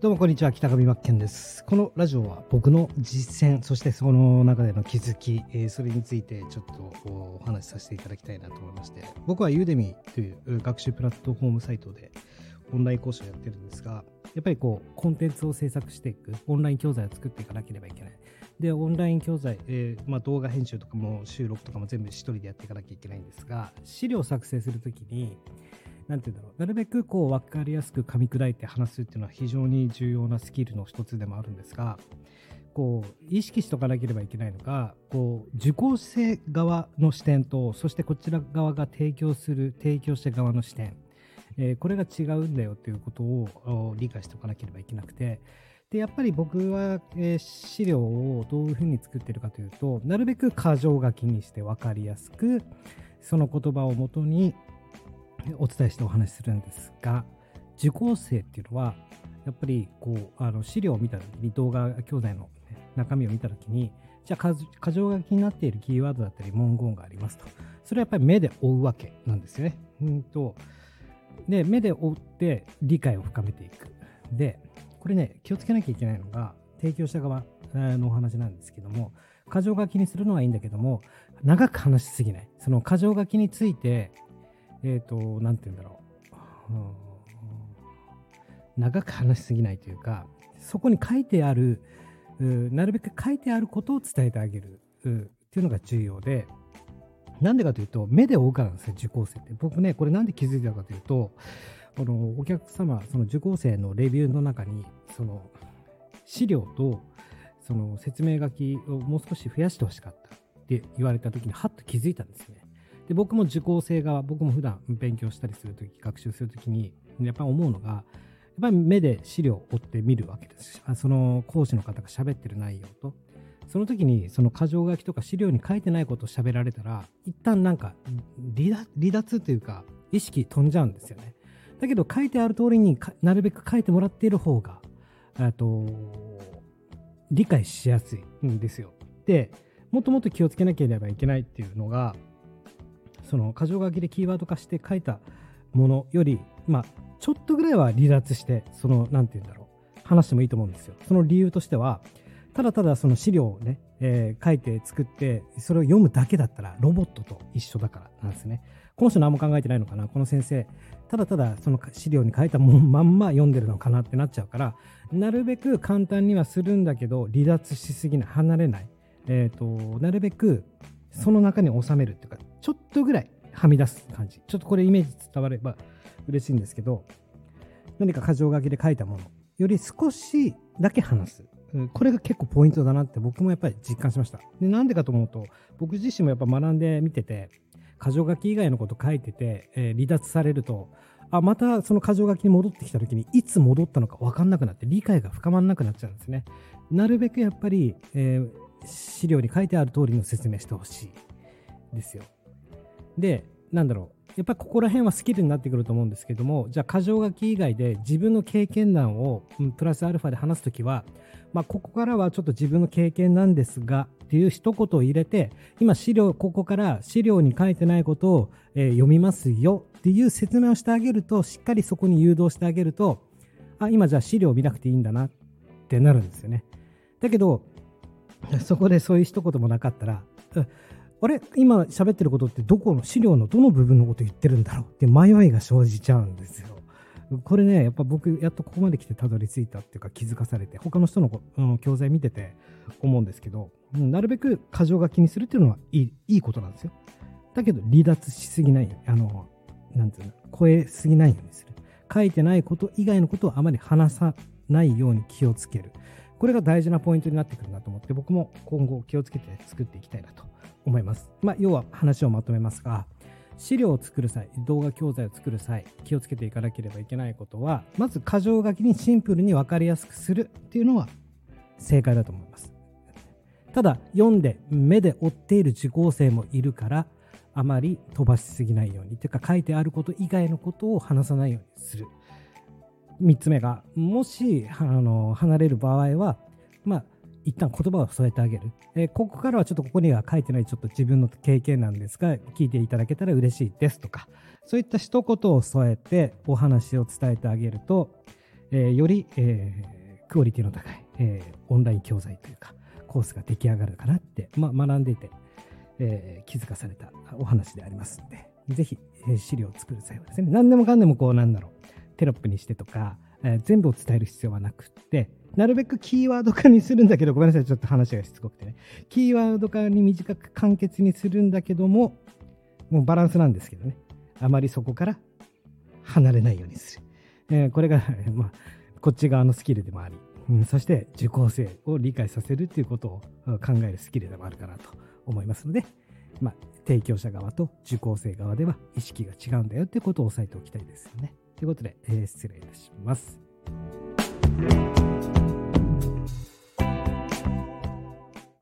どうもこんにちは北上真剣です。このラジオは僕の実践そしてその中での気づき、えー、それについてちょっとお話しさせていただきたいなと思いまして僕はユーデミという学習プラットフォームサイトでオンライン講師をやってるんですがやっぱりこうコンテンツを制作していくオンライン教材を作っていかなければいけない。でオンライン教材、えー、まあ、動画編集とかも収録とかも全部一人でやっていかなきゃいけないんですが資料を作成するときになんて言うんだろう、なるべくこう分かりやすく噛み砕いて話すっていうのは非常に重要なスキルの一つでもあるんですが、こう意識しとかなければいけないのが、こう受講生側の視点と、そしてこちら側が提供する提供者側の視点、えー、これが違うんだよということを理解しておかなければいけなくて、でやっぱり僕は、えー、資料をどういうふうに作ってるかというと、なるべく箇条書きにして分かりやすく、その言葉をもとにお伝えしてお話しするんですが受講生っていうのはやっぱりこうあの資料を見た時に動画教材の中身を見た時にじゃあ箇条書きになっているキーワードだったり文言がありますとそれはやっぱり目で追うわけなんですよね。うんとで目で追って理解を深めていく。でこれね気をつけなきゃいけないのが提供者側のお話なんですけども箇条書きにするのはいいんだけども長く話しすぎないその箇条書きについてえっ、ー、と、なんて言うんだろう、長く話しすぎないというか、そこに書いてある、なるべく書いてあることを伝えてあげるっていうのが重要で、なんでかというと、目で追うからなんですよ、受講生って。僕ね、これなんで気づいたかというと、このお客様、その受講生のレビューの中に、その資料とその説明書きをもう少し増やしてほしかったって言われた時に、はっと気づいたんですね。で僕も受講生側僕も普段勉強したりするとき学習するときにやっぱり思うのがやっぱり目で資料を追って見るわけです。その講師の方が喋ってる内容とその時にその箇条書きとか資料に書いてないことを喋られたら一旦なんか離脱というか意識飛んじゃうんですよね。だけど書いてある通りになるべく書いてもらっている方がと理解しやすいんですよ。でもっともっと気をつけなければいけないっていうのがその箇条書きでキーワード化して書いたものより、まあ、ちょっとぐらいは離脱して、その、なんて言うんだろう、話してもいいと思うんですよ。その理由としては、ただただその資料をね、えー、書いて作って、それを読むだけだったら、ロボットと一緒だからなんですね。この人何も考えてないのかな？この先生、ただただその資料に書いたもんまんま読んでるのかなってなっちゃうから、なるべく簡単にはするんだけど、離脱しすぎない、離れない。えっ、ー、と、なるべくその中に収めるっていうか、ちょっとぐらいはみ出す感じ。ちょっとこれイメージ伝われば嬉しいんですけど、何か箇条書きで書いたものより少しだけ話す。これが結構ポイントだなって僕もやっぱり実感しました。で、なんでかと思うと、僕自身もやっぱ学んでみてて、箇条書き以外のこと書いてて、えー、離脱されると、あ、またその箇条書きに戻ってきた時に、いつ戻ったのか分かんなくなって、理解が深まらなくなっちゃうんですね。なるべくやっぱり、えー、資料に書いてある通りの説明してほしいですよ。で、なんだろう。やっぱりここら辺はスキルになってくると思うんですけども、じゃあ箇条書き以外で自分の経験談をプラスアルファで話すときは、まあ、ここからはちょっと自分の経験なんですがっていう一言を入れて、今資料、ここから資料に書いてないことを、えー、読みますよっていう説明をしてあげると、しっかりそこに誘導してあげると、あ、今じゃあ資料を見なくていいんだなってなるんですよね。だけど、そこでそういう一言もなかったら、あれ今喋ってることってどこの資料のどの部分のこと言ってるんだろうって迷いが生じちゃうんですよ。これね、やっぱ僕、やっとここまで来てたどり着いたっていうか気づかされて、他の人の、うん、教材見てて思うんですけど、うん、なるべく箇条書きにするっていうのはいいいいことなんですよ。だけど離脱しすぎない、あの、なんていうの、超えすぎないようにする。書いてないこと以外のことをあまり話さないように気をつける。これが大事なポイントになってくるなと思って、僕も今後気をつけて作っていきたいなと思います。まあ、要は話をまとめますが、資料を作る際、動画教材を作る際、気をつけていかなければいけないことは、まず箇条書きにシンプルに分かりやすくするっていうのは正解だと思います。ただ、読んで目で追っている受講生もいるから、あまり飛ばしすぎないように、というか書いてあること以外のことを話さないようにする。3つ目が、もしあの離れる場合は、まあ、一旦言葉を添えてあげる、えー、ここからはちょっとここには書いてないちょっと自分の経験なんですが聞いていただけたら嬉しいですとかそういった一言を添えてお話を伝えてあげると、えー、より、えー、クオリティの高い、えー、オンライン教材というか、コースが出来上がるかなって、まあ、学んでいて、えー、気づかされたお話でありますので、ぜひ、えー、資料を作る際はですね、何でもかんでもこうなんだろう、テロップにしてとか、えー、全部を伝える必要はなくって、なるべくキーワード化にするんだけど、ごめんなさい、ちょっと話がしつこくてね。キーワード化に短く簡潔にするんだけども、もうバランスなんですけどね。あまりそこから離れないようにする。えー、これが、まあ、こっち側のスキルでもあり、うん、そして受講生を理解させるっていうことを考えるスキルでもあるかなと思いますので、まあ、提供者側と受講生側では意識が違うんだよっていうことを押さえておきたいですよね。ということで、えー、失礼いたします。